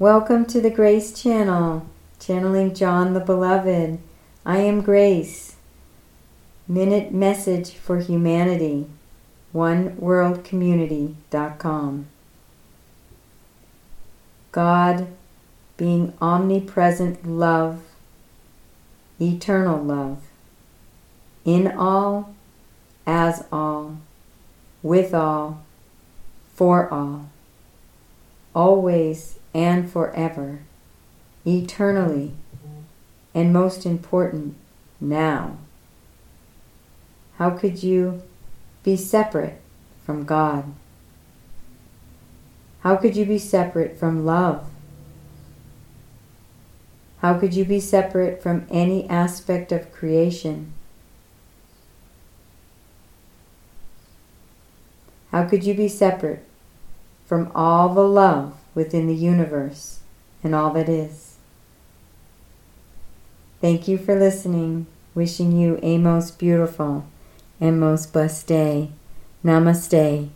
Welcome to the Grace Channel, channeling John the Beloved. I am Grace. Minute Message for Humanity, oneworldcommunity.com. God, being omnipresent love, eternal love, in all, as all, with all, for all, always and forever, eternally, and most important, now. How could you be separate from God? How could you be separate from love? How could you be separate from any aspect of creation? How could you be separate from all the love within the universe and all that is? Thank you for listening. Wishing you a most beautiful and most blessed day. Namaste.